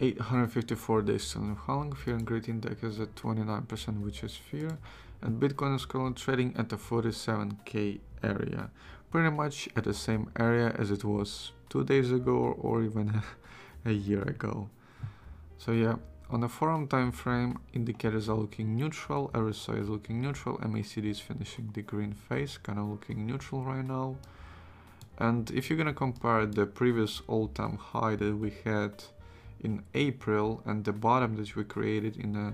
854 days how long fear and greed index is at 29% which is fear. And bitcoin is currently trading at the 47k area. Pretty much at the same area as it was two days ago or even a year ago. So yeah on the forum time frame indicators are looking neutral rsi is looking neutral macd is finishing the green phase kind of looking neutral right now. And if you're gonna compare the previous all-time high that we had in April and the bottom that we created in the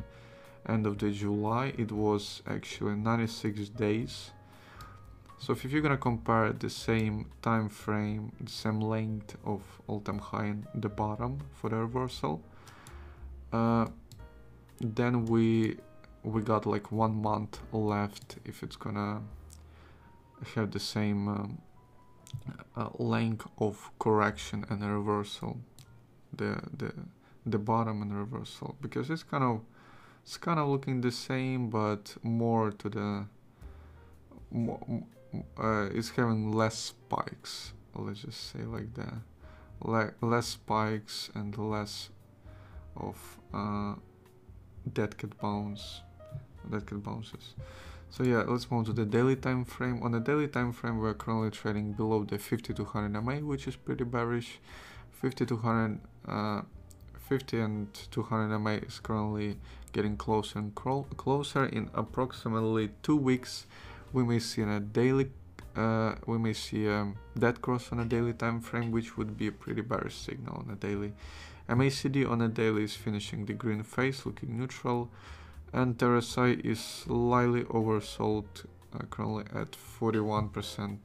end of the July it was actually 96 days. So if you're gonna compare the same time frame the same length of all-time high and the bottom for the reversal uh, then we we got like one month left if it's gonna have the same um, uh, length of correction and reversal the the the bottom and reversal. Because it's kind of it's kind of looking the same but more to the uh, it's having less spikes. Let's just say like that Le less spikes and less of uh, dead cat bounce dead cat bounces. So yeah let's move on to the daily time frame. On the daily time frame we're currently trading below the 5200 MA which is pretty bearish 5200 uh, 50 and 200 MA is currently getting closer and closer. In approximately two weeks we may see a daily uh, we may see a dead cross on a daily time frame which would be a pretty bearish signal on a daily. MACD on a daily is finishing the green phase looking neutral and RSI is slightly oversold uh, currently at 41%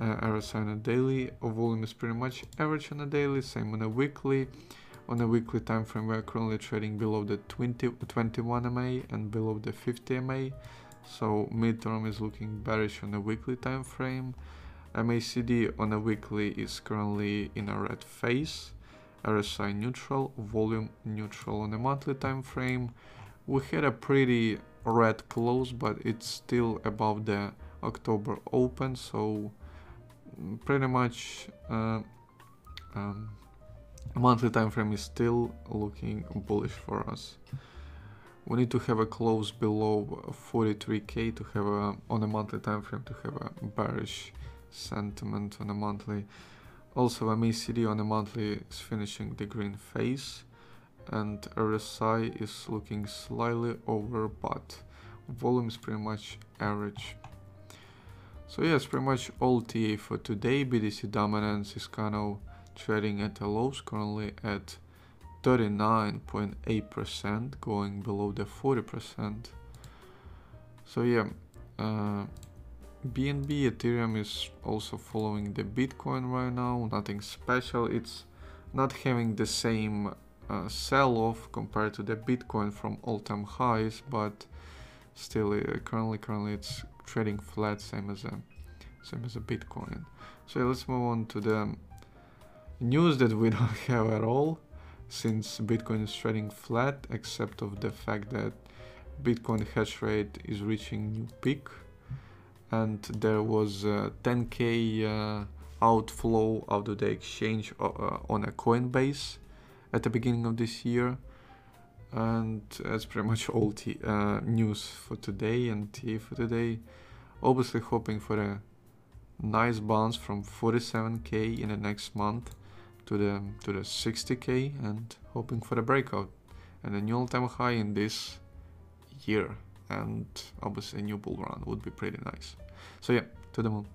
uh, RSI on a daily. volume is pretty much average on a daily, same on a weekly. On a weekly time frame, we are currently trading below the 20, 21 MA and below the 50 MA. So midterm is looking bearish on a weekly time frame. MACD on a weekly is currently in a red phase. RSI neutral, volume neutral on a monthly time frame. We had a pretty red close, but it's still above the October open, so pretty much uh, um, monthly time frame is still looking bullish for us. We need to have a close below 43k to have a on a monthly time frame to have a bearish sentiment on a monthly. Also, MACD on a monthly is finishing the green phase, and RSI is looking slightly over, but volume is pretty much average. So it's pretty much all TA for today. BTC dominance is kind of trading at a lows currently at 39.8% going below the 40%. So yeah, uh, BNB Ethereum is also following the Bitcoin right now, nothing special. It's not having the same uh, sell-off compared to the Bitcoin from all-time highs, but still uh, currently currently it's trading flat, same as a same as a Bitcoin. So let's move on to the news that we don't have at all, since Bitcoin is trading flat, except of the fact that Bitcoin hash rate is reaching new peak, and there was a 10k uh, outflow out of the exchange uh, uh, on a Coinbase at the beginning of this year and that's pretty much all t uh, news for today and TA for today. Obviously hoping for a nice bounce from 47k in the next month to the to the 60k and hoping for a breakout and a new all-time high in this year and obviously a new bull run would be pretty nice. So yeah, to the moon.